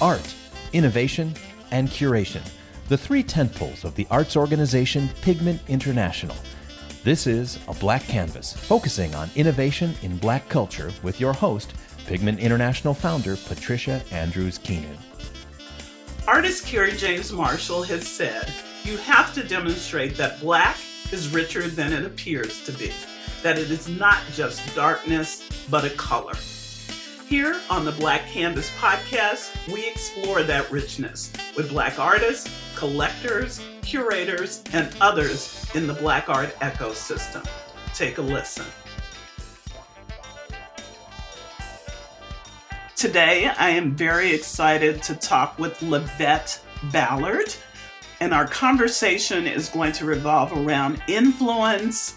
art, innovation, and curation, the three tentpoles of the arts organization Pigment International. This is A Black Canvas, focusing on innovation in black culture with your host, Pigment International founder Patricia Andrews Keenan. Artist Kerry James Marshall has said, You have to demonstrate that black is richer than it appears to be, that it is not just darkness, but a color. Here on the Black Canvas podcast, we explore that richness with Black artists, collectors, curators, and others in the Black art ecosystem. Take a listen. Today, I am very excited to talk with Lavett Ballard, and our conversation is going to revolve around influence,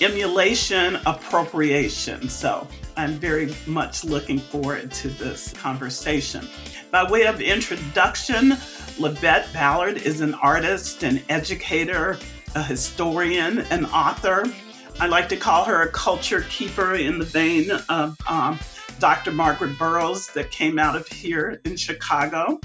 emulation, appropriation. So, I'm very much looking forward to this conversation. By way of introduction, Lavett Ballard is an artist, an educator, a historian, an author. I like to call her a culture keeper in the vein of um, Dr. Margaret Burroughs that came out of here in Chicago.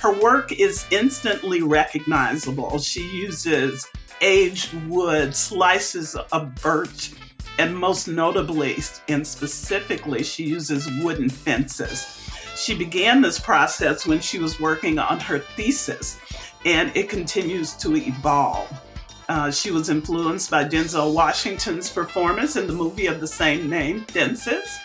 Her work is instantly recognizable. She uses aged wood, slices of birch, and most notably and specifically, she uses wooden fences. She began this process when she was working on her thesis, and it continues to evolve. Uh, she was influenced by Denzel Washington's performance in the movie of the same name, Fences.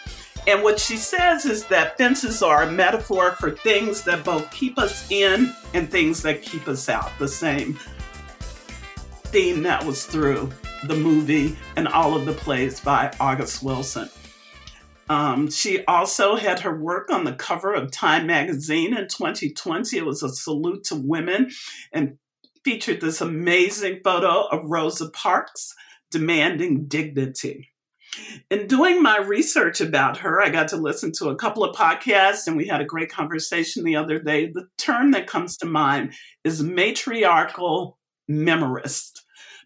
And what she says is that fences are a metaphor for things that both keep us in and things that keep us out. The same theme that was through the movie and all of the plays by August Wilson. Um, she also had her work on the cover of Time magazine in 2020. It was a salute to women and featured this amazing photo of Rosa Parks demanding dignity. In doing my research about her, I got to listen to a couple of podcasts and we had a great conversation the other day. The term that comes to mind is matriarchal memorist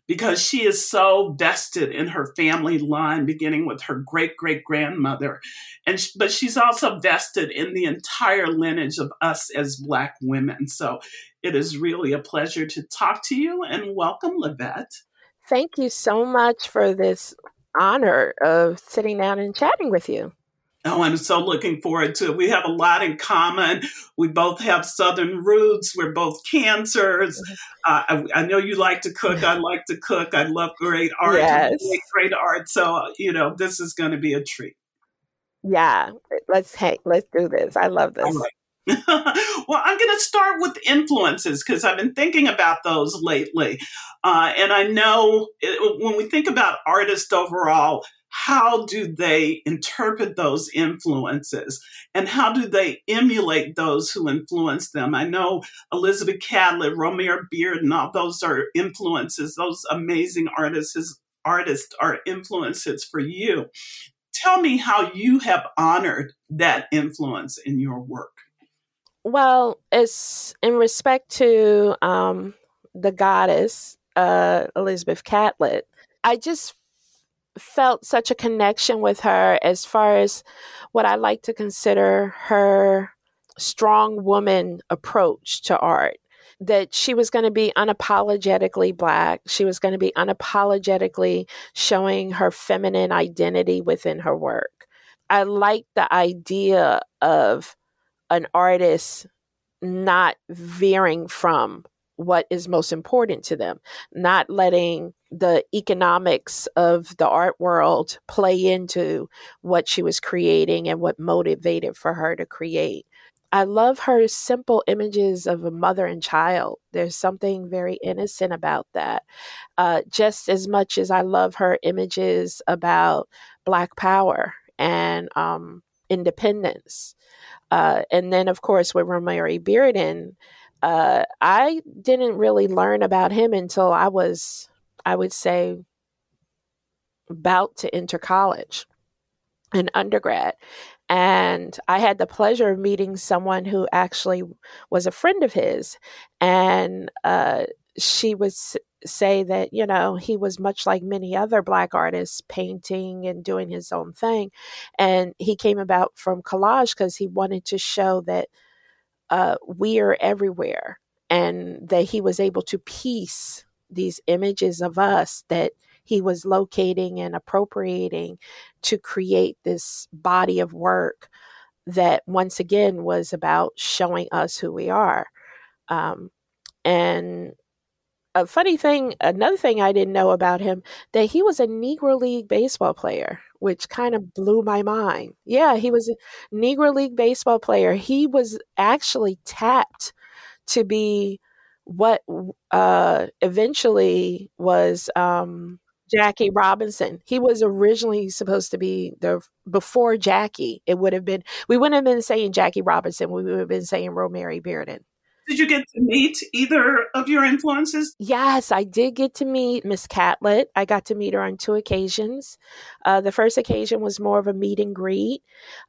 because she is so vested in her family line, beginning with her great great grandmother, and but she's also vested in the entire lineage of us as Black women. So it is really a pleasure to talk to you and welcome, Lavett. Thank you so much for this honor of sitting down and chatting with you. Oh, I'm so looking forward to it. We have a lot in common. We both have Southern roots. We're both cancers. Uh, I, I, know you like to cook. I like to cook. I love great art. Yes. Great art. So, you know, this is going to be a treat. Yeah. Let's, hey, let's do this. I love this. well, I'm going to start with influences because I've been thinking about those lately. Uh, and I know it, when we think about artists overall, how do they interpret those influences and how do they emulate those who influence them? I know Elizabeth Catlett, Romare Bearden, all those are influences. Those amazing artists, artists are influences for you. Tell me how you have honored that influence in your work. Well, it's in respect to um, the goddess uh, Elizabeth Catlett. I just felt such a connection with her as far as what I like to consider her strong woman approach to art. That she was going to be unapologetically black. She was going to be unapologetically showing her feminine identity within her work. I like the idea of an artist not veering from what is most important to them, not letting the economics of the art world play into what she was creating and what motivated for her to create. I love her simple images of a mother and child. There's something very innocent about that. Uh, just as much as I love her images about Black power and um, independence. Uh, and then, of course, with Romare Bearden, uh, I didn't really learn about him until I was, I would say, about to enter college in undergrad. And I had the pleasure of meeting someone who actually was a friend of his. And uh, she would say that, you know, he was much like many other Black artists, painting and doing his own thing. And he came about from collage because he wanted to show that uh, we are everywhere, and that he was able to piece these images of us that he was locating and appropriating to create this body of work that once again was about showing us who we are. Um, and a funny thing, another thing I didn't know about him, that he was a Negro League baseball player, which kind of blew my mind. Yeah, he was a Negro League baseball player. He was actually tapped to be what uh, eventually was um, Jackie Robinson. He was originally supposed to be the before Jackie. It would have been we wouldn't have been saying Jackie Robinson. We would have been saying Romare Bearden. Did you get to meet either of your influences? Yes, I did get to meet Miss Catlett. I got to meet her on two occasions. Uh, the first occasion was more of a meet and greet.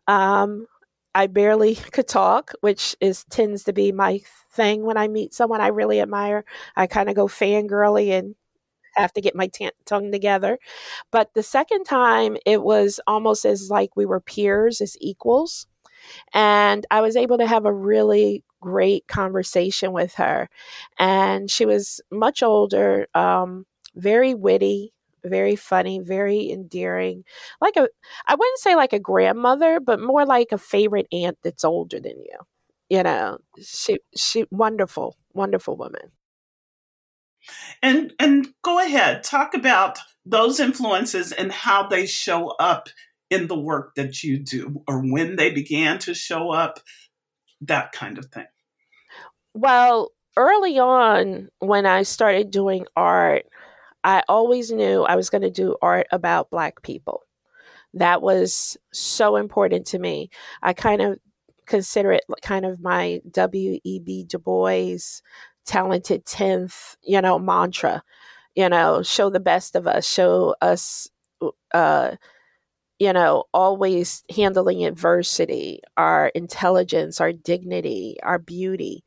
Um, I barely could talk, which is tends to be my thing when I meet someone I really admire. I kind of go fangirly and have to get my t- tongue together. But the second time, it was almost as like we were peers, as equals. And I was able to have a really great conversation with her. And she was much older, um, very witty, very funny, very endearing. Like a, I wouldn't say like a grandmother, but more like a favorite aunt that's older than you. You know, she, she, wonderful, wonderful woman. And and go ahead, talk about those influences and how they show up in the work that you do or when they began to show up, that kind of thing. Well, early on when I started doing art, I always knew I was going to do art about black people. That was so important to me. I kind of consider it kind of my W.E.B. Du Bois talented 10th, you know, mantra, you know, show the best of us, show us, uh, you know, always handling adversity, our intelligence, our dignity, our beauty.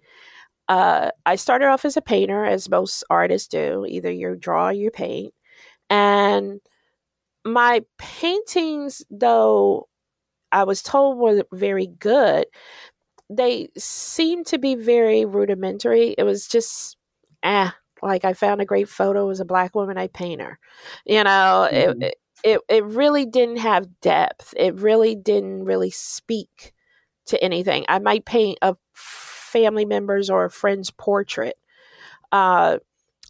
Uh, I started off as a painter, as most artists do. Either you draw or you paint. And my paintings, though I was told were very good, they seemed to be very rudimentary. It was just, ah, like I found a great photo. Was a black woman. I paint her. You know, mm-hmm. it, it it really didn't have depth. It really didn't really speak to anything. I might paint a family member's or a friend's portrait. Uh,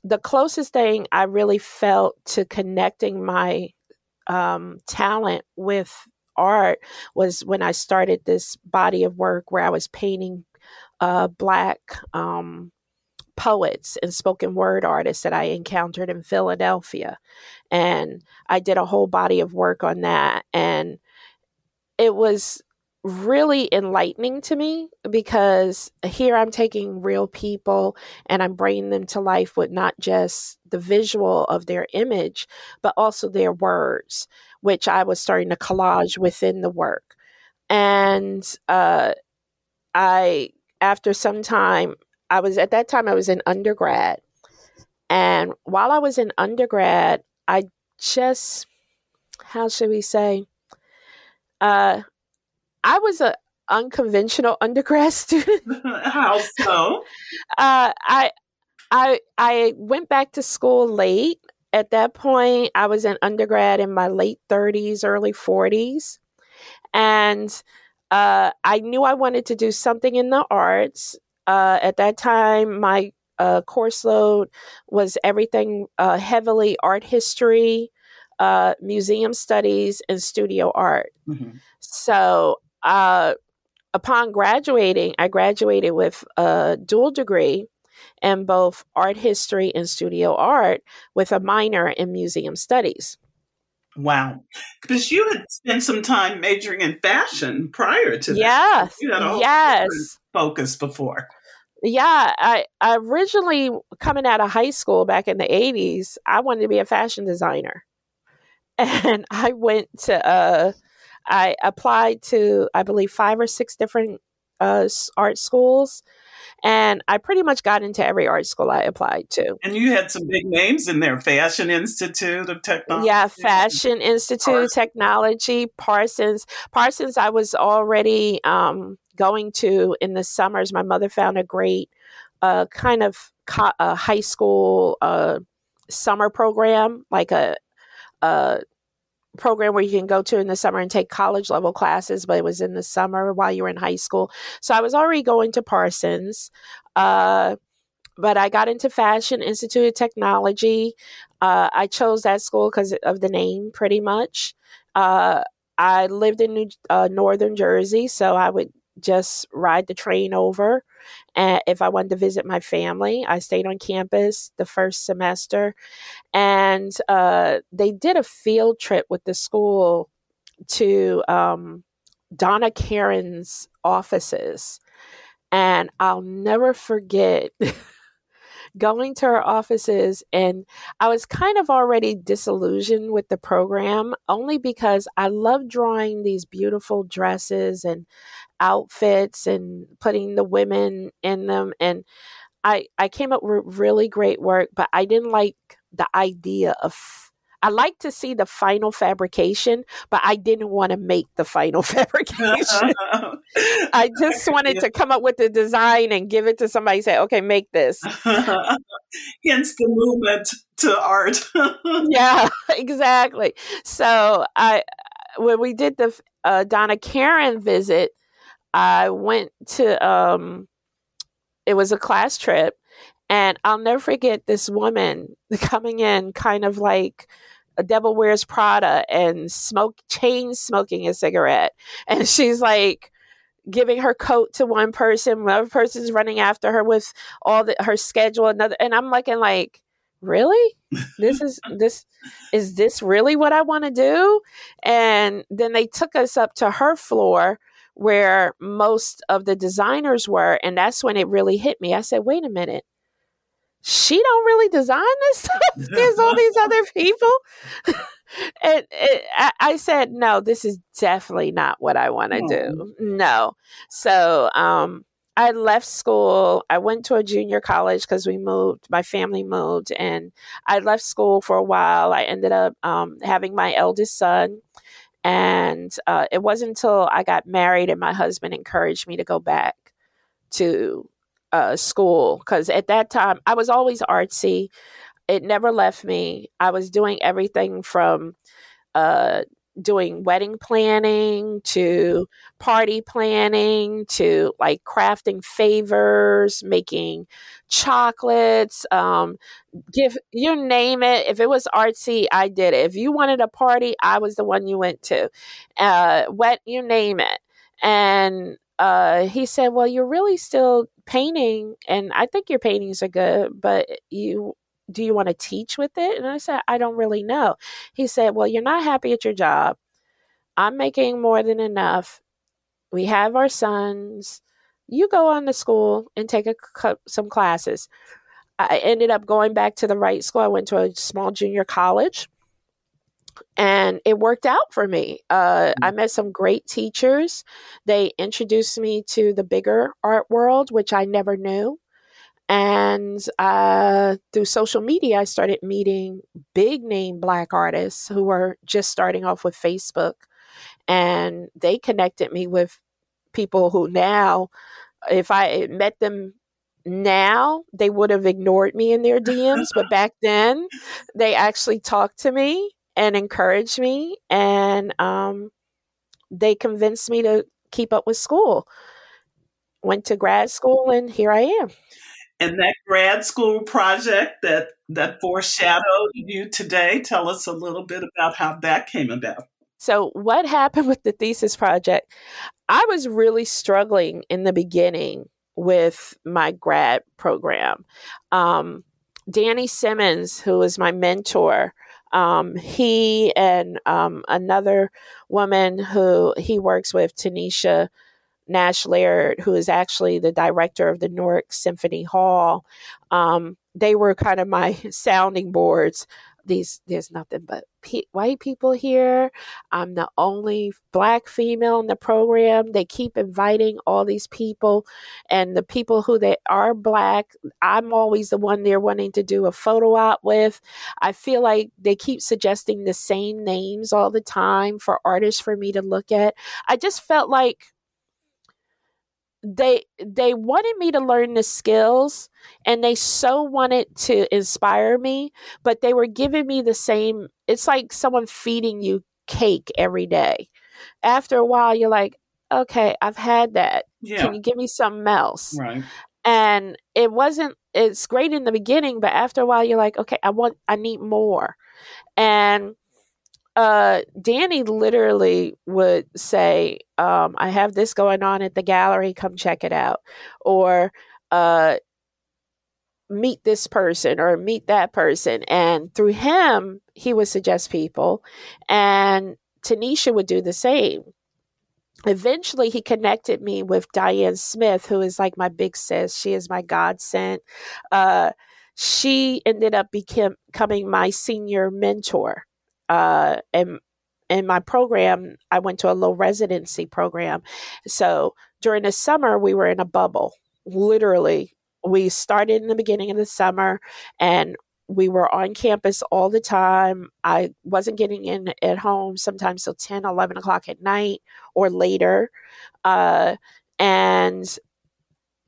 the closest thing I really felt to connecting my um, talent with art was when I started this body of work where I was painting uh, black um, poets and spoken word artists that I encountered in Philadelphia. And I did a whole body of work on that. And it was really enlightening to me because here I'm taking real people and I'm bringing them to life with not just the visual of their image, but also their words which I was starting to collage within the work. And uh, I, after some time, I was at that time I was in undergrad, and while I was in undergrad, I just, how should we say, uh, I was a unconventional undergrad student. how so? Uh, I I I went back to school late at that point, I was an undergrad in my late 30s, early 40s. And uh, I knew I wanted to do something in the arts. Uh, at that time, my uh, course load was everything uh, heavily art history, uh, museum studies, and studio art. Mm-hmm. So, uh, upon graduating, I graduated with a dual degree in both art history and studio art with a minor in museum studies. Wow. Because you had spent some time majoring in fashion prior to that. Yes. You had a yes. focus before. Yeah, I, I originally coming out of high school back in the 80s, I wanted to be a fashion designer. And I went to uh I applied to I believe five or six different uh, art schools and I pretty much got into every art school I applied to. And you had some big names in there Fashion Institute of Technology. Yeah, Fashion Institute, Parsons. Technology, Parsons. Parsons, I was already um, going to in the summers. My mother found a great uh, kind of co- a high school uh, summer program, like a, a program where you can go to in the summer and take college level classes, but it was in the summer while you were in high school. So I was already going to Parsons. Uh, but I got into Fashion Institute of Technology. Uh, I chose that school because of the name, pretty much. Uh, I lived in New, uh, northern Jersey, so I would just ride the train over. And if I wanted to visit my family, I stayed on campus the first semester. And uh, they did a field trip with the school to um, Donna Karan's offices. And I'll never forget. going to her offices and I was kind of already disillusioned with the program only because I love drawing these beautiful dresses and outfits and putting the women in them and I I came up with really great work but I didn't like the idea of I like to see the final fabrication, but I didn't want to make the final fabrication. I just wanted yeah. to come up with the design and give it to somebody. Say, okay, make this. Hence the movement to art. yeah, exactly. So I, when we did the uh, Donna Karan visit, I went to. um It was a class trip, and I'll never forget this woman coming in, kind of like a Devil Wears Prada and smoke chain smoking a cigarette, and she's like giving her coat to one person, another person's running after her with all the, her schedule, another, and I'm looking like, really, this is this is this really what I want to do? And then they took us up to her floor where most of the designers were, and that's when it really hit me. I said, wait a minute she don't really design this stuff. There's all these other people. and it, I, I, said, no, this is definitely not what I want to do. No. So um, I left school. I went to a junior college because we moved. My family moved, and I left school for a while. I ended up um, having my eldest son. And uh, it wasn't until I got married and my husband encouraged me to go back to uh, school because at that time I was always artsy. It never left me. I was doing everything from uh, doing wedding planning to party planning to like crafting favors, making chocolates, um, give you name it. If it was artsy, I did it. If you wanted a party, I was the one you went to. Uh, you name it. And uh, he said, "Well, you're really still painting, and I think your paintings are good, but you." Do you want to teach with it? And I said, I don't really know. He said, Well, you're not happy at your job. I'm making more than enough. We have our sons. You go on to school and take a, some classes. I ended up going back to the right school. I went to a small junior college and it worked out for me. Uh, I mm. met some great teachers. They introduced me to the bigger art world, which I never knew. And uh, through social media, I started meeting big name Black artists who were just starting off with Facebook. And they connected me with people who now, if I met them now they would have ignored me in their DMs, but back then they actually talked to me and encouraged me and um, they convinced me to keep up with school. Went to grad school and here i am. And that grad school project that that foreshadowed you today tell us a little bit about how that came about. So what happened with the thesis project? I was really struggling in the beginning with my grad program. Um, danny simmons who was my mentor um, he and um, another woman who he works with, Taneshia Nash Laird, who is actually the director of the Newark Symphony Hall, um, they were kind of my sounding boards these there's nothing but pe- white people here. I'm the only black female in the program. They keep inviting all these people, and the people who they are black, I'm always the one they're wanting to do a photo op with. I feel like they keep suggesting the same names all the time for artists for me to look at. I just felt like they they wanted me to learn the skills and they so wanted to inspire me but they were giving me the same it's like someone feeding you cake every day. After a while you're like okay i've had that. Yeah. can you give me something else? Right. And it wasn't it's great in the beginning but after a while you're like okay i want i need more. And uh, Danny literally would say, um, I have this going on at the gallery, come check it out. Or uh, meet this person or meet that person. And through him, he would suggest people. And Taneshia would do the same. Eventually, he connected me with Diane Smith, who is like my big sis. She is my godsend. Uh, she ended up became, becoming my senior mentor uh, and in my program, I went to a low residency program. So during the summer, we were in a bubble. Literally, we started in the beginning of the summer and we were on campus all the time. I wasn't getting in at home sometimes till 10, 11 o'clock at night or later. Uh, and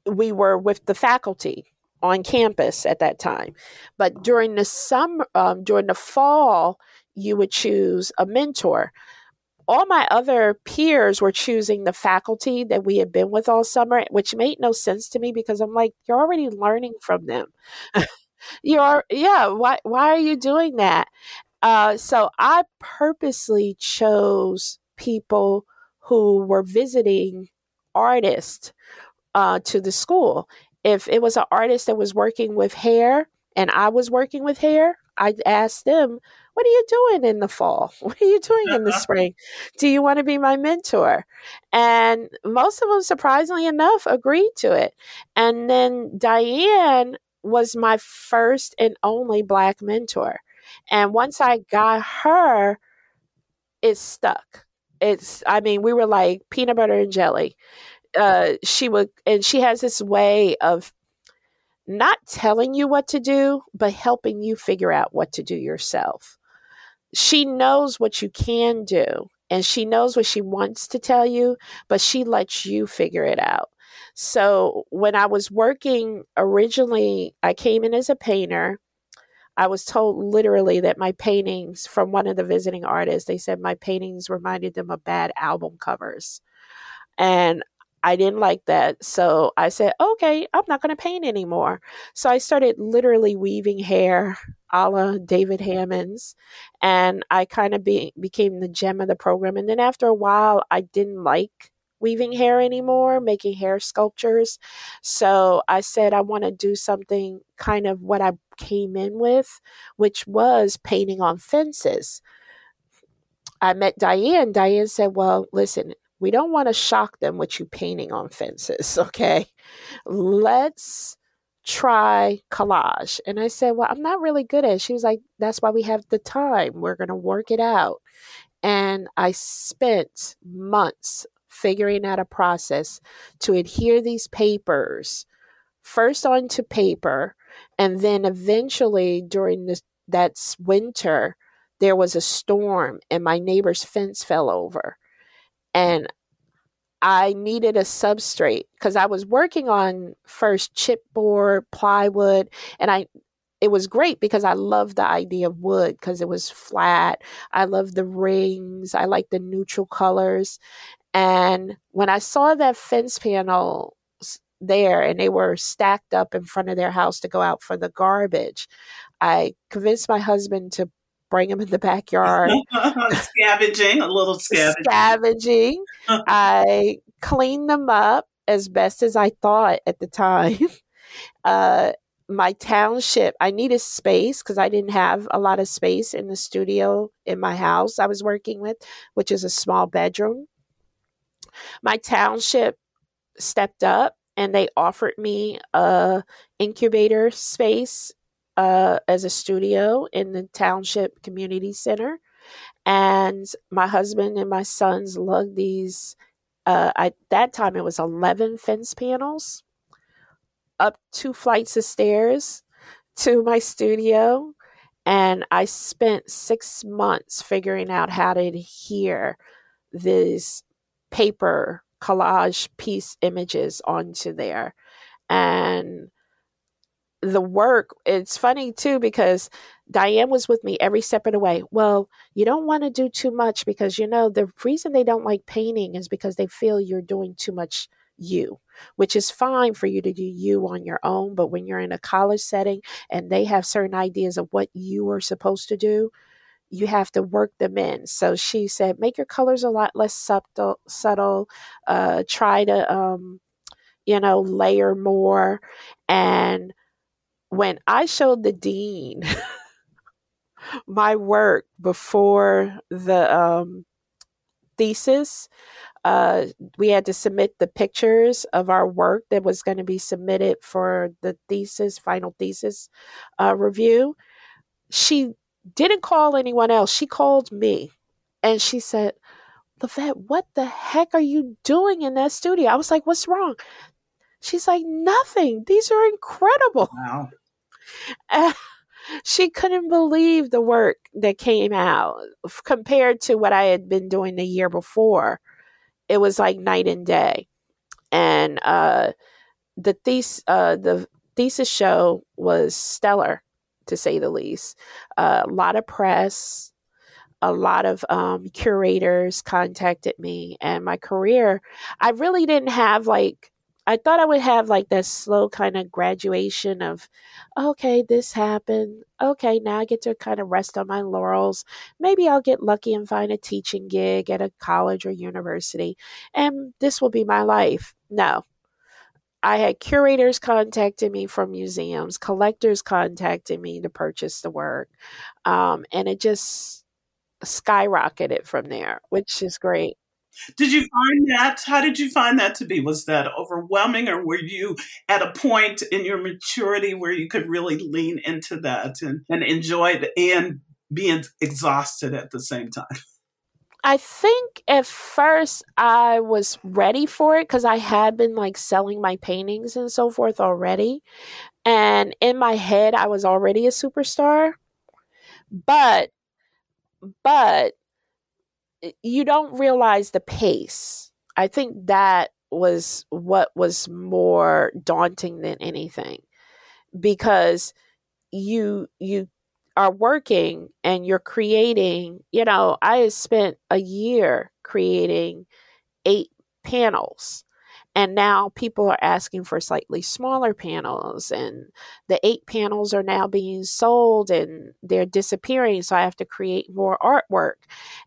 we were with the faculty on campus at that time. But during the summer, um, during the fall, you would choose a mentor. All my other peers were choosing the faculty that we had been with all summer, which made no sense to me because I'm like, you're already learning from them. you're, yeah, why, why are you doing that? Uh, so I purposely chose people who were visiting artists uh, to the school. If it was an artist that was working with hair and I was working with hair, I'd ask them, what are you doing in the fall? What are you doing in the spring? Do you want to be my mentor? And most of them, surprisingly enough, agreed to it. And then Diane was my first and only Black mentor. And once I got her, it stuck. It's, I mean, we were like peanut butter and jelly. Uh, she would, and she has this way of not telling you what to do, but helping you figure out what to do yourself she knows what you can do and she knows what she wants to tell you, but she lets you figure it out. So when I was working originally, I came in as a painter. I was told literally that my paintings from one of the visiting artists, they said my paintings reminded them of bad album covers. And I didn't like that. So I said, okay, I'm not going to paint anymore. So I started literally weaving hair a la David Hammons. And I kind of be, became the gem of the program. And then after a while, I didn't like weaving hair anymore, making hair sculptures. So I said, I want to do something kind of what I came in with, which was painting on fences. I met Diane. Diane said, Well, listen, we don't want to shock them with you painting on fences, okay? Let's try collage. And I said, Well, I'm not really good at it. She was like, That's why we have the time. We're going to work it out. And I spent months figuring out a process to adhere these papers first onto paper. And then eventually during this, that winter, there was a storm and my neighbor's fence fell over and I needed a substrate because I was working on first chipboard, plywood, and I it was great because I loved the idea of wood because it was flat. I loved the rings. I liked the neutral colors. And when I saw that fence panel there and they were stacked up in front of their house to go out for the garbage, I convinced my husband to bring them in the backyard. scavenging, a little scavenging. Scavenging. I cleaned them up as best as I thought at the time. Uh, my township, I needed space because I didn't have a lot of space in the studio in my house I was working with, which is a small bedroom. My township stepped up and they offered me a incubator space uh, as a studio in the township community center. And my husband and my sons lugged these. Uh, at that time, it was 11 fence panels up two flights of stairs to my studio. And I spent six months figuring out how to adhere this paper collage piece images onto there. And the work, it's funny too because Diane was with me every step of the way. Well, you don't want to do too much because you know the reason they don't like painting is because they feel you're doing too much you, which is fine for you to do you on your own. But when you're in a college setting and they have certain ideas of what you are supposed to do, you have to work them in. So she said, make your colors a lot less subtle. Subtle. Uh, try to, um, you know, layer more. And when I showed the dean my work before the um, thesis, uh, we had to submit the pictures of our work that was going to be submitted for the thesis, final thesis uh, review. She didn't call anyone else. She called me and she said, Lavett, what the heck are you doing in that studio? I was like, what's wrong? She's like, nothing. These are incredible. Wow. And she couldn't believe the work that came out compared to what I had been doing the year before. It was like night and day. And uh, the thesis, uh, the thesis show was stellar to say the least. Uh, a lot of press, a lot of um, curators contacted me, and my career, I really didn't have like, I thought I would have like that slow kind of graduation of, okay, this happened. Okay, now I get to kind of rest on my laurels. Maybe I'll get lucky and find a teaching gig at a college or university, and this will be my life. No, I had curators contacting me from museums, collectors contacting me to purchase the work, um, and it just skyrocketed from there, which is great. Did you find that? How did you find that to be? Was that overwhelming, or were you at a point in your maturity where you could really lean into that and, and enjoy it and being exhausted at the same time? I think at first I was ready for it because I had been like selling my paintings and so forth already. And in my head, I was already a superstar. But, but you don't realize the pace. I think that was what was more daunting than anything because you you are working and you're creating, you know, I spent a year creating eight panels. And now people are asking for slightly smaller panels, and the eight panels are now being sold and they're disappearing. So I have to create more artwork.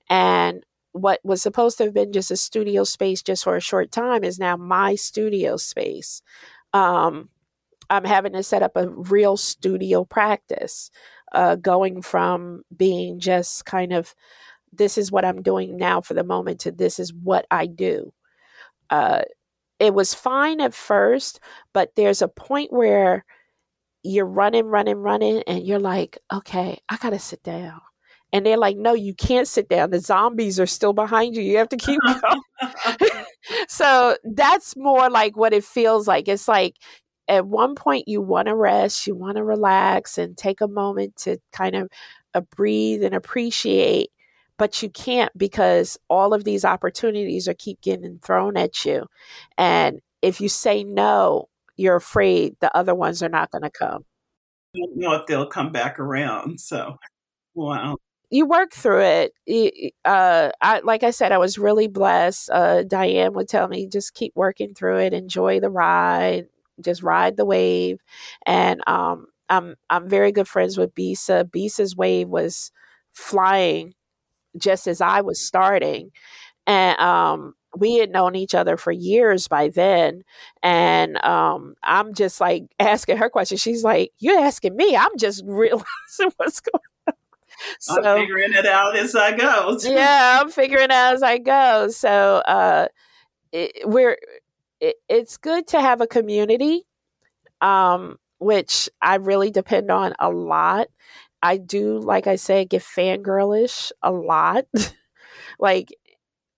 And what was supposed to have been just a studio space just for a short time is now my studio space. Um, I'm having to set up a real studio practice uh, going from being just kind of this is what I'm doing now for the moment to this is what I do. Uh, it was fine at first, but there's a point where you're running, running, running, and you're like, okay, I gotta sit down. And they're like, no, you can't sit down. The zombies are still behind you. You have to keep going. so that's more like what it feels like. It's like at one point you want to rest, you want to relax and take a moment to kind of uh, breathe and appreciate, but you can't because all of these opportunities are keep getting thrown at you. And if you say no, you're afraid the other ones are not going to come. You don't know if they'll come back around. So, wow you work through it. Uh, I, like I said, I was really blessed. Uh, Diane would tell me just keep working through it, enjoy the ride, just ride the wave. And um, I'm I'm very good friends with Bisa. Bisa's wave was flying just as I was starting, and um, we had known each other for years by then. And um, I'm just like asking her questions. She's like, "You're asking me. I'm just realizing what's going." on. So, I'm figuring it out as I go. yeah, I'm figuring it out as I go. So uh, it, we're it, it's good to have a community um, which I really depend on a lot. I do, like I said, get fangirlish a lot. like,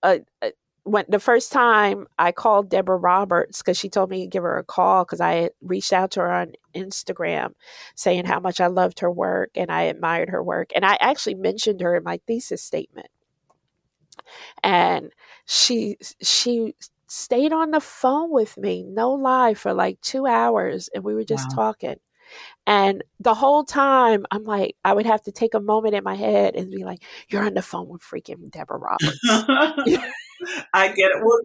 uh, uh, when the first time I called Deborah Roberts because she told me to give her a call because I reached out to her on Instagram saying how much I loved her work and I admired her work. And I actually mentioned her in my thesis statement. And she she stayed on the phone with me, no lie, for like two hours. And we were just wow. talking. And the whole time, I'm like, I would have to take a moment in my head and be like, "You're on the phone with freaking Deborah Roberts." I get it. Well,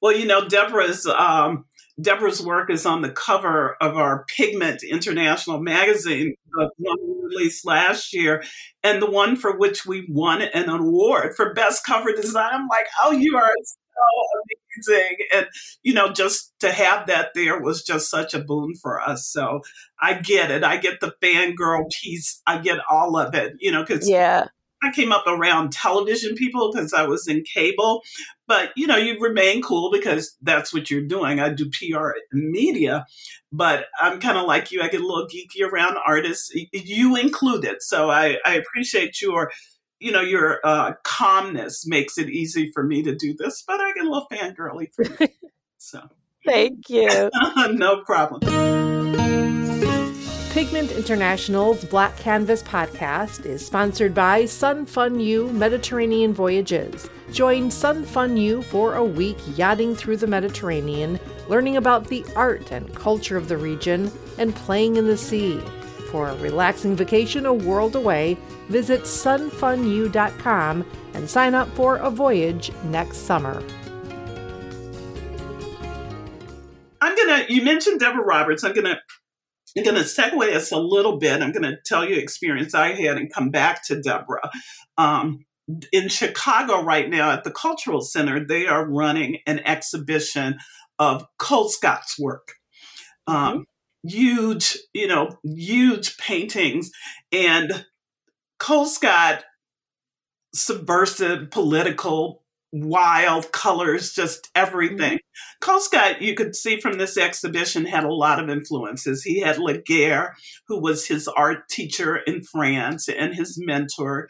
well, you know, Deborah's um, Deborah's work is on the cover of our Pigment International magazine, the one released last year, and the one for which we won an award for best cover design. I'm like, oh, you are so amazing. And, you know, just to have that there was just such a boon for us. So I get it. I get the fangirl piece. I get all of it, you know, because yeah. I came up around television people because I was in cable, but you know, you remain cool because that's what you're doing. I do PR and media, but I'm kind of like you. I get a little geeky around artists, you included. So I, I appreciate your you know, your uh, calmness makes it easy for me to do this, but I get a little fangirly for you. So thank you. no problem. Pigment International's Black Canvas podcast is sponsored by Sun Fun U Mediterranean Voyages. Join Sun Fun U for a week yachting through the Mediterranean, learning about the art and culture of the region, and playing in the sea. For a relaxing vacation a world away, visit sunfunu.com and sign up for a voyage next summer. I'm gonna. You mentioned Deborah Roberts. I'm gonna. I'm gonna segue us a little bit. I'm gonna tell you experience I had and come back to Deborah. Um, in Chicago right now at the Cultural Center, they are running an exhibition of Colescott's work. Um, mm-hmm huge, you know, huge paintings. And Colescott, subversive, political, wild colors, just everything. Mm-hmm. Colescott, you could see from this exhibition, had a lot of influences. He had Léger, who was his art teacher in France and his mentor.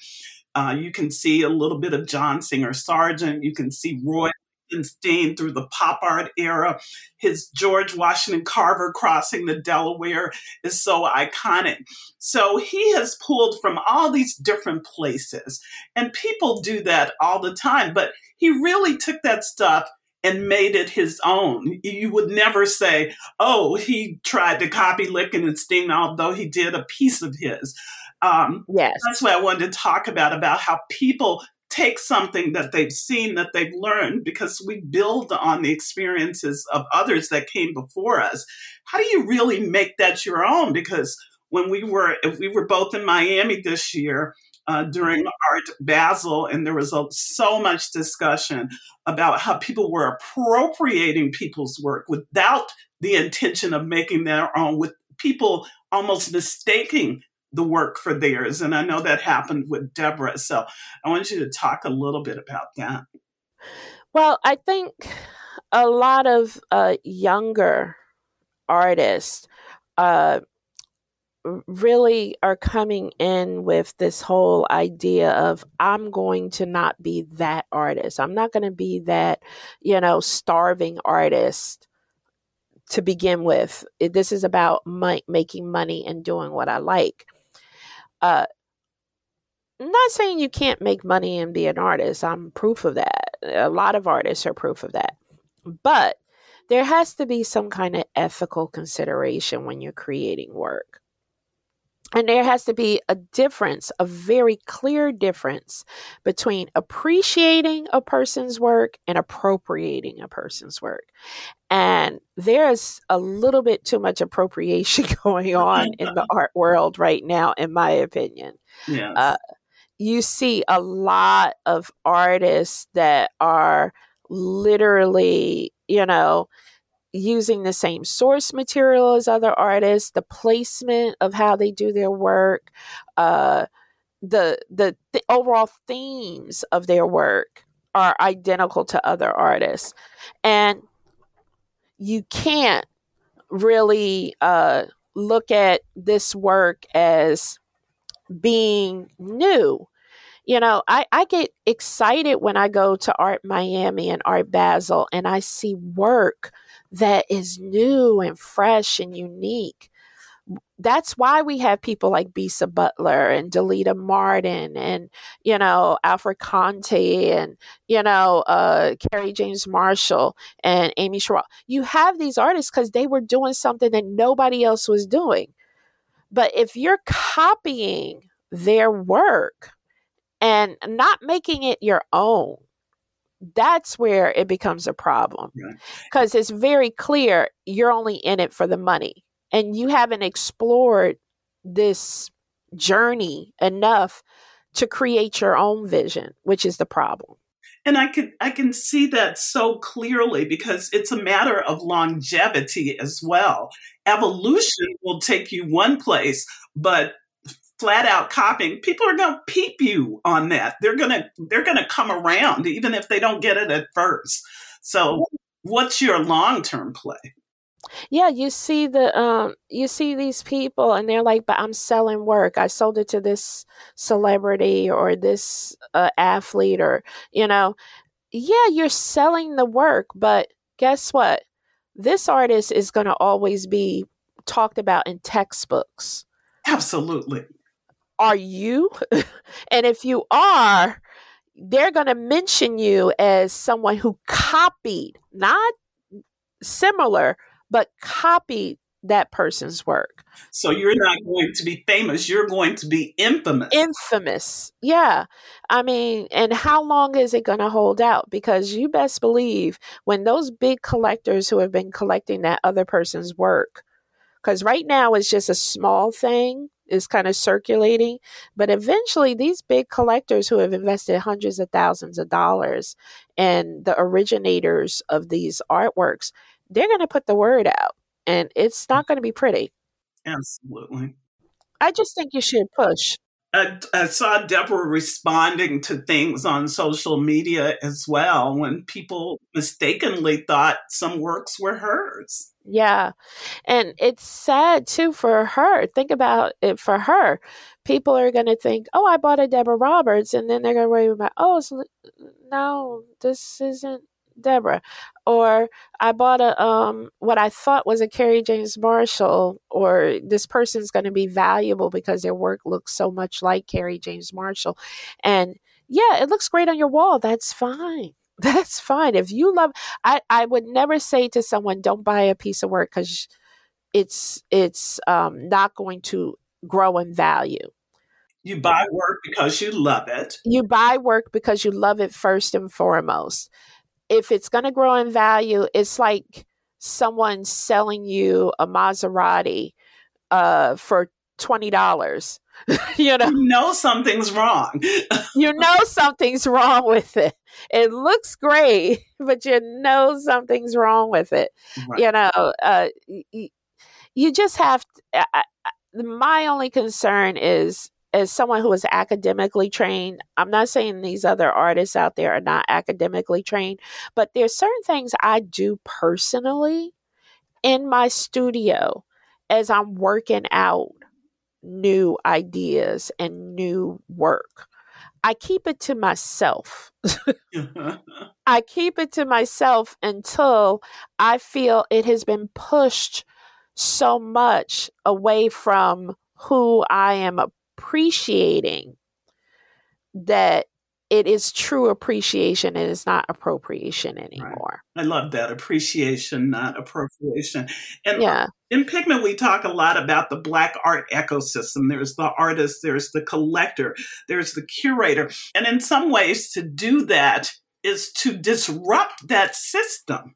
Uh, you can see a little bit of John Singer Sargent. You can see Roy Lichtenstein through the pop art era. His George Washington Carver crossing the Delaware is so iconic. So he has pulled from all these different places, and people do that all the time. But he really took that stuff and made it his own. You would never say, oh, he tried to copy Lichtenstein, although he did a piece of his. Um, yes. That's what I wanted to talk about, about how people take something that they've seen, that they've learned, because we build on the experiences of others that came before us. How do you really make that your own? Because when we were, if we were both in Miami this year, uh, during Art Basel, and there was a, so much discussion about how people were appropriating people's work without the intention of making their own, with people almost mistaking the work for theirs. And I know that happened with Deborah. So I want you to talk a little bit about that. Well, I think a lot of uh, younger artists uh, really are coming in with this whole idea of I'm going to not be that artist. I'm not going to be that, you know, starving artist to begin with. This is about my, making money and doing what I like. Uh, not saying you can't make money and be an artist. I'm proof of that. A lot of artists are proof of that. But there has to be some kind of ethical consideration when you're creating work. And there has to be a difference, a very clear difference between appreciating a person's work and appropriating a person's work. And there's a little bit too much appropriation going on in the art world right now, in my opinion. Yes. Uh, you see a lot of artists that are literally, you know, using the same source material as other artists, the placement of how they do their work, uh, the, the the overall themes of their work are identical to other artists, and you can't really uh, look at this work as being new. You know, I, I get excited when I go to Art Miami and Art Basel and I see work that is new and fresh and unique. that's why we have people like Bisa Butler and Delita Martin and you know Alfred Conteh and you know uh, Kerry James Marshall and Amy Sherald. You have these artists because they were doing something that nobody else was doing. But if you're copying their work and not making it your own, that's where it becomes a problem because it's very clear you're only in it for the money and you haven't explored this journey enough to create your own vision, which is the problem. And I can I can see that so clearly because it's a matter of longevity as well. Evolution will take you one place, but flat out copying, people are going to peep you on that. They're going to they're going to come around even if they don't get it at first. So, what's your long-term play? Yeah, you see the um you see these people and they're like, "But I'm selling work. I sold it to this celebrity or this uh, athlete or, you know, yeah, you're selling the work, but guess what? This artist is going to always be talked about in textbooks. Absolutely. Are you? and if you are, they're going to mention you as someone who copied, not similar, but copied that person's work. So you're not going to be famous, you're going to be infamous. Infamous. Yeah. I mean, and how long is it going to hold out? Because you best believe when those big collectors who have been collecting that other person's work, because right now it's just a small thing is kind of circulating. But eventually, these big collectors who have invested hundreds of thousands of dollars and the originators of these artworks, they're going to put the word out, and it's not mm. going to be pretty. Absolutely. I just think you should push. I, I, saw Deborah responding to things on social media as well when people mistakenly thought some works were hers. Yeah. And it's sad too for her. Think about it for her. People are going to think, oh, I bought a Deborah Roberts. And then they're going to worry about, oh, no, this isn't Deborah. Or I bought a um what I thought was a Kerry James Marshall, or this person's going to be valuable because their work looks so much like Kerry James Marshall. And yeah, it looks great on your wall. That's fine. That's fine. If you love I I would never say to someone don't buy a piece of work cuz it's it's um not going to grow in value. You buy work because you love it. You buy work because you love it first and foremost. If it's going to grow in value, it's like someone selling you a Maserati uh, for twenty dollars. you know, you know something's wrong. you know something's wrong with it. It looks great, but you know something's wrong with it. Right. You know, uh, you, you just have. To, I, I, my only concern is as someone who is academically trained, I'm not saying these other artists out there are not academically trained, but there's certain things I do personally in my studio as I'm working out new ideas and new work. I keep it to myself. I keep it to myself until I feel it has been pushed so much away from who I am appreciating that it is true appreciation and it's not appropriation anymore. Right. I love that appreciation, not appropriation. And yeah. in Pigment, we talk a lot about the Black art ecosystem. There's the artist, there's the collector, there's the curator. And in some ways, to do that is to disrupt that system.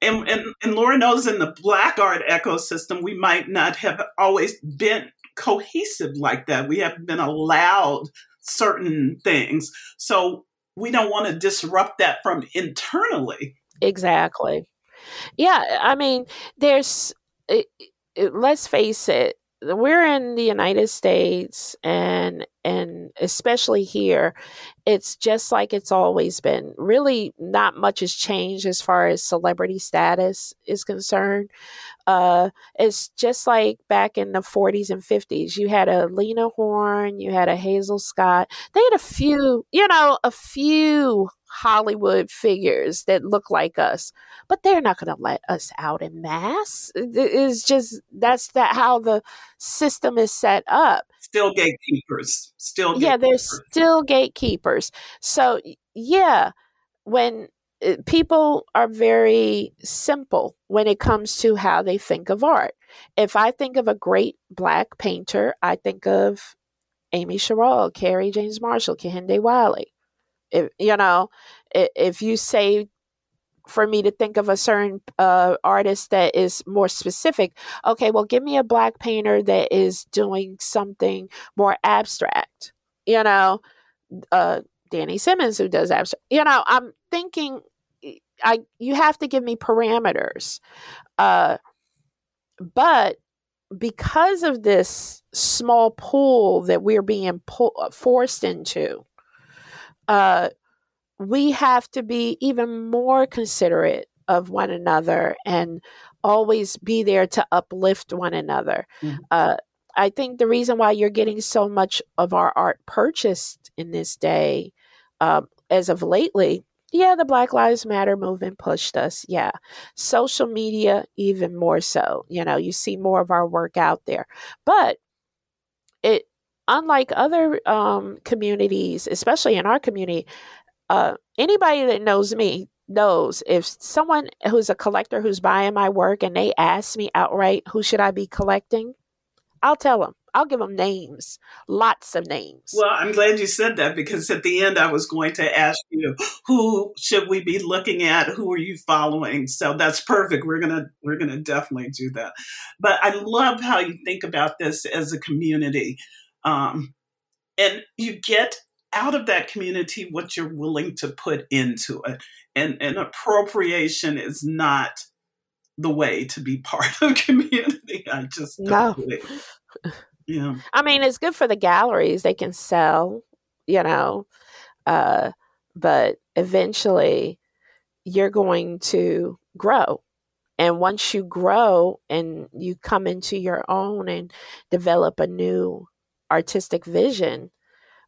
And, and, and Laura knows in the Black art ecosystem, we might not have always been cohesive like that. We haven't been allowed certain things. So we don't want to disrupt that from internally. Exactly. Yeah, I mean, there's it, it, let's face it, we're in the United States and and especially here it's just like it's always been. Really not much has changed as far as celebrity status is concerned. Uh, it's just like back in the 40s and 50s you had a lena horne you had a hazel scott. They had a few you know a few Hollywood figures that look like us, but they're not going to let us out in mass. It's just that's that how the system is set up. Still gatekeepers. Still gatekeepers. yeah, they're still gatekeepers. So yeah, when uh, people are very simple when it comes to how they think of art. If I think of a great black painter, I think of Amy Sherald, Kerry James Marshall, Kehinde Wiley. If you know, if you say for me to think of a certain uh, artist that is more specific, okay, well, give me a black painter that is doing something more abstract. You know, uh, Danny Simmons who does abstract. You know, I'm thinking, I you have to give me parameters, uh, but because of this small pool that we're being forced into, uh, we have to be even more considerate of one another and always be there to uplift one another. Mm-hmm. Uh, I think the reason why you're getting so much of our art purchased in this day, um, as of lately, yeah, the Black Lives Matter movement pushed us. Yeah. Social media, even more so. You know, you see more of our work out there. But it, unlike other um, communities, especially in our community, uh, anybody that knows me knows if someone who's a collector who's buying my work and they ask me outright, who should I be collecting? I'll tell them. I'll give them names, lots of names. Well, I'm glad you said that because at the end I was going to ask you who should we be looking at, who are you following? So that's perfect. We're gonna we're gonna definitely do that. But I love how you think about this as a community, um, and you get out of that community what you're willing to put into it, and and appropriation is not the way to be part of community. I just no. Yeah. I mean, it's good for the galleries. They can sell, you know, uh, but eventually you're going to grow. And once you grow and you come into your own and develop a new artistic vision,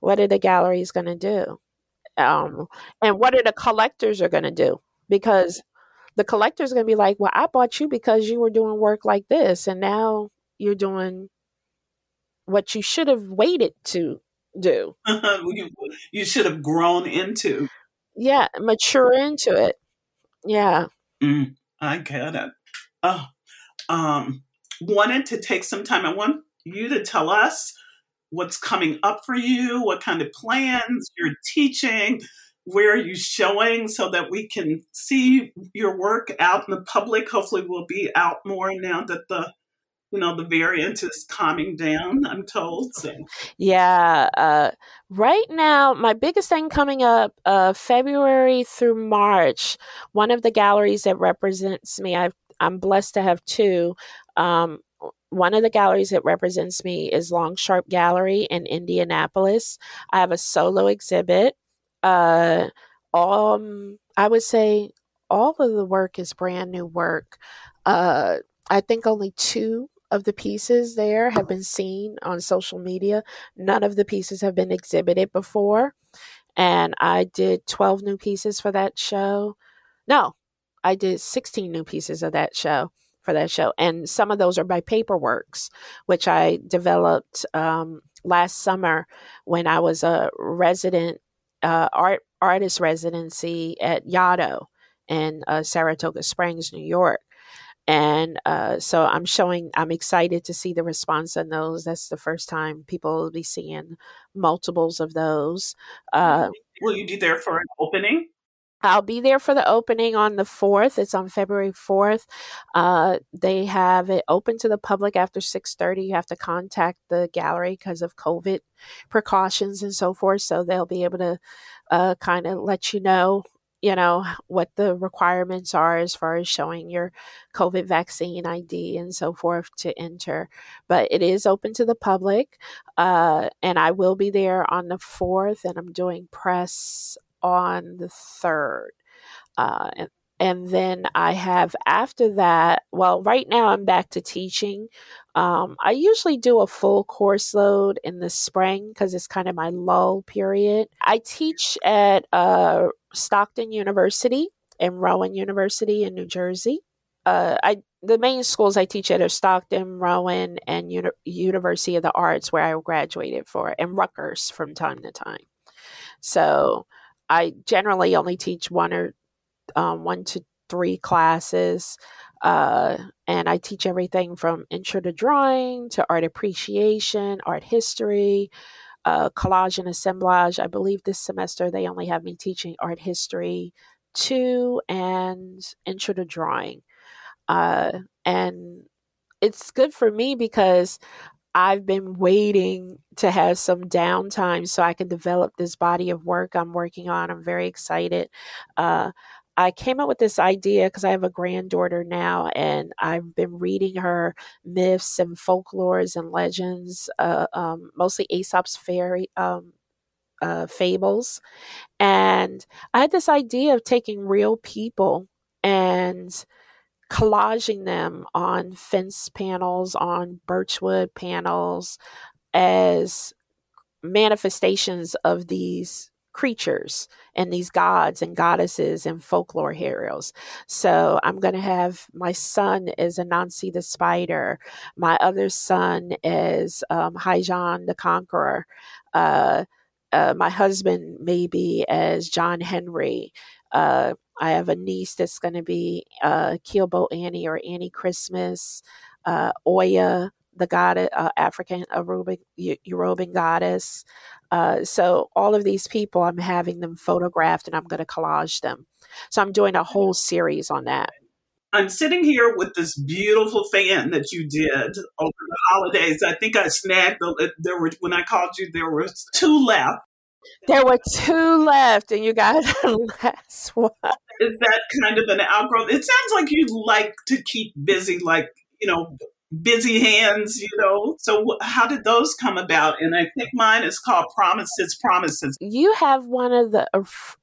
what are the galleries going to do? Um, and what are the collectors are going to do? Because the collector's going to be like, well, I bought you because you were doing work like this, and now you're doing what you should have waited to do. you, you should have grown into. Yeah, mature into it. Yeah. Mm, I get it. Oh, um, wanted to take some time. I want you to tell us what's coming up for you, what kind of plans you're teaching, where are you showing so that we can see your work out in the public. Hopefully, we'll be out more now that the you know the variant is calming down i'm told so yeah uh, right now my biggest thing coming up uh, february through march one of the galleries that represents me i am blessed to have two um, one of the galleries that represents me is long sharp gallery in indianapolis i have a solo exhibit uh, um, i would say all of the work is brand new work uh, I think only two of the pieces there have been seen on social media. None of the pieces have been exhibited before. And I did 12 new pieces for that show. No, I did 16 new pieces of that show for that show. And some of those are by Paperworks, which I developed um, last summer when I was a resident uh, art artist residency at Yaddo in uh, Saratoga Springs, New York and uh, so I'm showing. I'm excited to see the response on those. That's the first time people will be seeing multiples of those. Uh, will you be there for an opening? I'll be there for the opening on the 4th. It's on February 4th. Uh, they have it open to the public after 6.30. You have to contact the gallery because of COVID precautions and so forth. So they'll be able to uh, kind of let you know you know, what the requirements are as far as showing your COVID vaccine ID and so forth to enter. But it is open to the public. Uh, and I will be there on the 4th, and I'm doing press on the 3rd. Uh, and and then I have after that, well, right now I'm back to teaching. Um, I usually do a full course load in the spring because it's kind of my lull period. I teach at uh, Stockton University and Rowan University in New Jersey. Uh, I the main schools I teach at are Stockton, Rowan, and Uni- University of the Arts, where I graduated for, and Rutgers from time to time. So I generally only teach one or um, one to three classes. Uh, and I teach everything from intro to drawing to art appreciation, art history, uh, collage and assemblage. I believe this semester they only have me teaching art history two and intro to drawing. Uh, and it's good for me because I've been waiting to have some downtime so I can develop this body of work I'm working on. I'm very excited. Uh, I came up with this idea because I have a granddaughter now, and I've been reading her myths and folklores and legends, uh, um, mostly Aesop's fairy um, uh, fables. And I had this idea of taking real people and collaging them on fence panels, on birchwood panels, as manifestations of these creatures and these gods and goddesses and folklore heroes. So I'm going to have my son as Anansi the spider, my other son is um, High John the conqueror, uh, uh, my husband maybe as John Henry. Uh, I have a niece that's going to be uh, Annie or Annie Christmas, uh, Oya, the god, uh, African Yoruban, Yoruban goddess. Uh, so all of these people, I'm having them photographed and I'm going to collage them. So I'm doing a whole series on that. I'm sitting here with this beautiful fan that you did over the holidays. I think I snagged the, there were when I called you there was two left. There were two left, and you got the last one. Is that kind of an outgrowth? It sounds like you like to keep busy, like you know, busy hands, you know. So, how did those come about? And I think mine is called Promises, Promises. You have one of the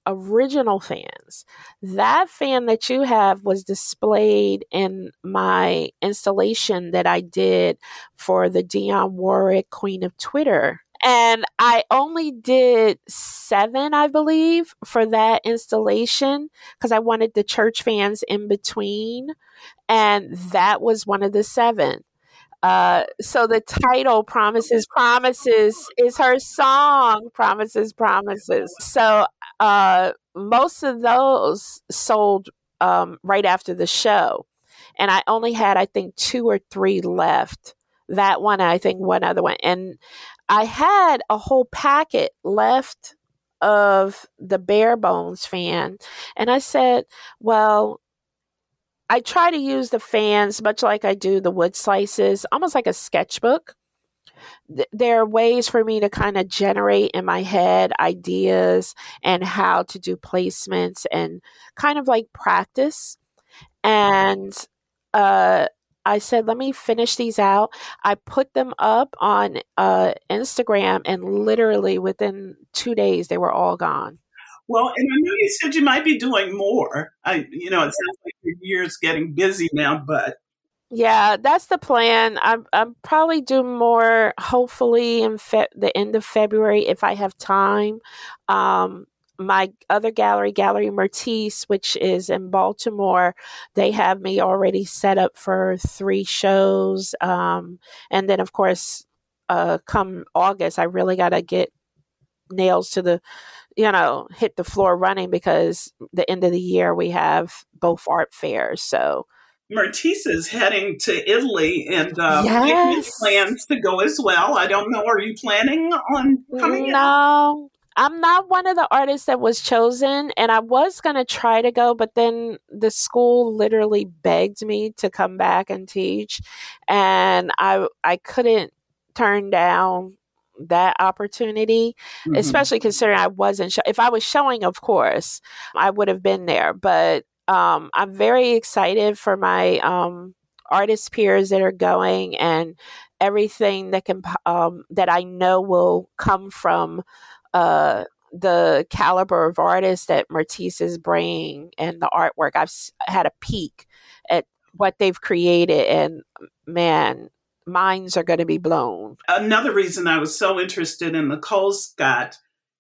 original fans. That fan that you have was displayed in my installation that I did for the Dionne Warwick Queen of Twitter and I only did seven, I believe, for that installation because I wanted the church fans in between. And that was one of the seven. Uh, so the title promises promises is her song promises promises so uh, most of those sold um, right after the show and i only had i think two or three left that one i think one other one and I had a whole packet left of the bare bones fan. And I said, well, I try to use the fans much like I do the wood slices, almost like a sketchbook. there are ways for me to kind of generate in my head ideas and how to do placements and kind of like practice. And uh, I said, let me finish these out. I put them up on uh, Instagram, and literally within two days, they were all gone. Well, and I know you said you might be doing more. I, you know, it sounds like your year's getting busy now, but yeah, that's the plan. I'm I'm probably do more. Hopefully, in fe- the end of February, if I have time. Um, my other gallery, Gallery Myrtis, which is in Baltimore, they have me already set up for three shows. Um, and then, of course, uh, come August, I really got to get nails to the, you know, hit the floor running because the end of the year we have both art fairs. So, Myrtis is heading to Italy and uh, yes. plans to go as well. I don't know. Are you planning on coming? No, I'm not one of the artists that was chosen, and I was going to try to go, but then the school literally begged me to come back and teach, and I I couldn't turn down that opportunity, mm-hmm. especially considering I wasn't. if I was showing, of course, I would have been there. But um, I'm very excited for my um, artist peers that are going and everything that can um, that I know will come from uh, the caliber of artists that Myrtis is bringing and the artwork. I've had a peek at what they've created, and man, minds are going to be blown. Another reason I was so interested in the Colescott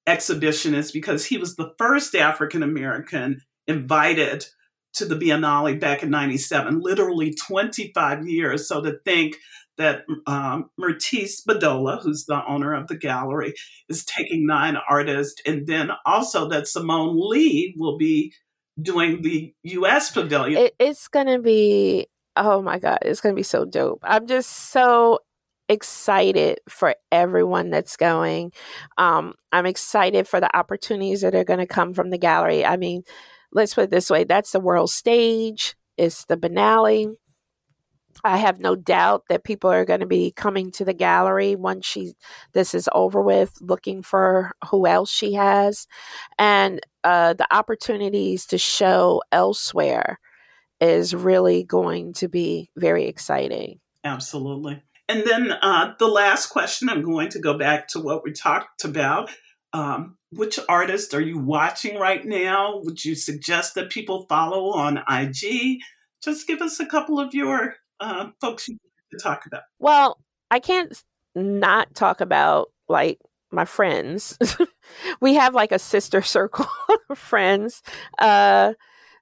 exhibition is because he was the first African American invited to the Biennale back in 97, literally 25 years. So to think that um, Myrtis Bedolla, who's the owner of the gallery, is taking nine artists, and then also that Simone Leigh will be doing the U.S. pavilion. It, it's to be, oh my God, it's to be so dope. I'm just so excited for everyone that's going. Um, I'm excited for the opportunities that are going to come from the gallery. I mean, let's put it this way that's the world stage, it's the Biennale. I have no doubt that people are going to be coming to the gallery once she this is over with, looking for who else she has, and uh, the opportunities to show elsewhere is really going to be very exciting. Absolutely. And then uh, the last question, I'm going to go back to what we talked about. Um, which artist are you watching right now? Would you suggest that people follow on IG? Just give us a couple of your uh, folks you to talk about. Well, I can't not talk about like my friends. we have like a sister circle of friends. Uh,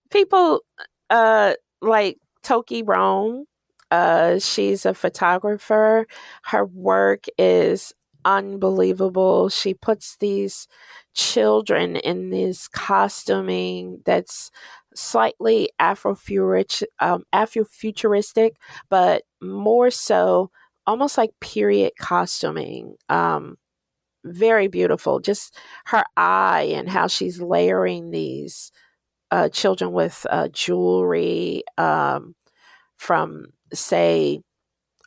people uh, like Tokie Rome. Uh, she's a photographer. Her work is unbelievable. She puts these children in this costuming that's slightly Afrofuturistic, um, Afrofuturistic, but more so almost like period costuming. Um, very beautiful. Just her eye and how she's layering these uh, children with uh, jewelry um, from, say,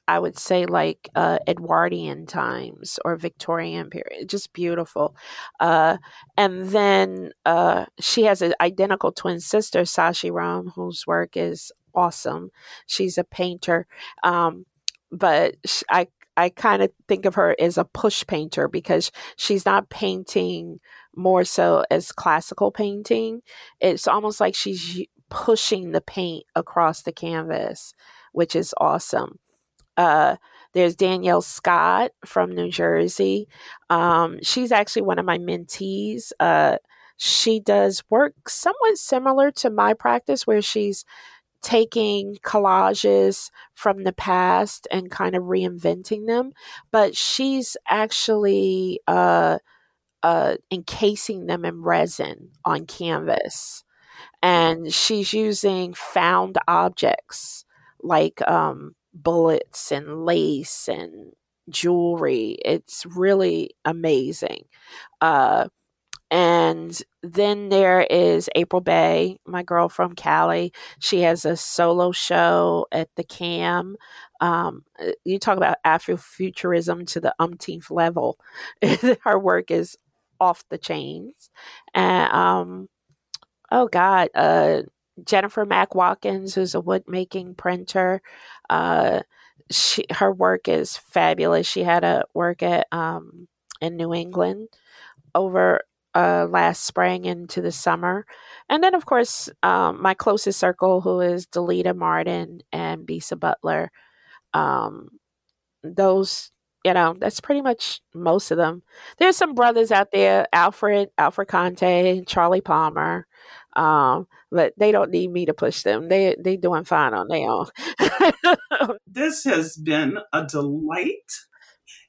I would say like uh, Edwardian times or Victorian period. Just beautiful. Uh, and then uh, she has an identical twin sister, Sashi Rome, whose work is awesome. She's a painter. Um, but I I kind of think of her as a push painter because she's not painting more so as classical painting. It's almost like she's pushing the paint across the canvas, which is awesome. Uh, there's Danielle Scott from New Jersey. Um, she's actually one of my mentees. Uh, she does work somewhat similar to my practice, where she's taking collages from the past and kind of reinventing them, but she's actually uh, uh, encasing them in resin on canvas. And she's using found objects like um, bullets and lace and jewelry. It's really amazing. Uh, and then there is April Bey, my girl from Cali. She has a solo show at the CAM. Um, uh, you talk about Afrofuturism to the umpteenth level. Her work is off the chains. And um, oh God, uh, Jennifer Mack Watkins, who's a wood making printer. Uh, she her work is fabulous. She had a work at um, in New England over uh, last spring into the summer, and then of course um, my closest circle, who is Delita Martin and Bisa Butler. Um, those you know that's pretty much most of them. There's some brothers out there, Alfred Alfred Conteh, Charly Palmer. Um, but they don't need me to push them. They they doing fine on their own. this has been a delight.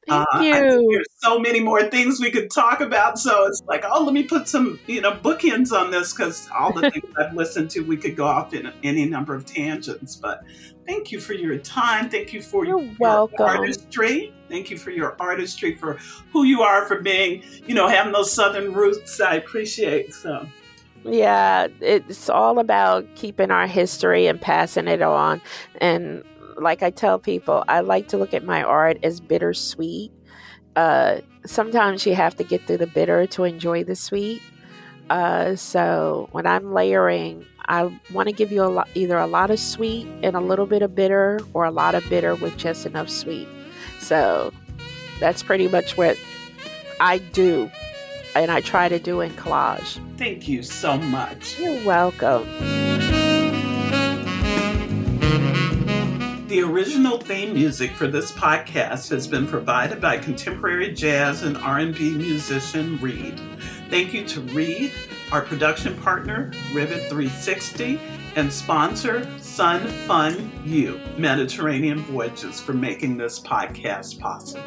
Thank uh, you. There's so many more things we could talk about. So it's like, oh, let me put some, you know, bookends on this because all the things I've listened to, we could go off in any number of tangents. But thank you for your time. Thank you for You're your welcome. artistry. Thank you for your artistry, for who you are, for being, you know, having those Southern roots. I appreciate so. Yeah, it's all about keeping our history and passing it on. And like I tell people, I like to look at my art as bittersweet. Uh, sometimes you have to get through the bitter to enjoy the sweet. Uh, so when I'm layering, I want to give you a lot, either a lot of sweet and a little bit of bitter, or a lot of bitter with just enough sweet. So that's pretty much what I do and I try to do in collage. Thank you so much. You're welcome. The original theme music for this podcast has been provided by contemporary jazz and R&B musician Reed. Thank you to Reed, our production partner, Rivet 360, and sponsor Sun Fun U Mediterranean Voyages for making this podcast possible.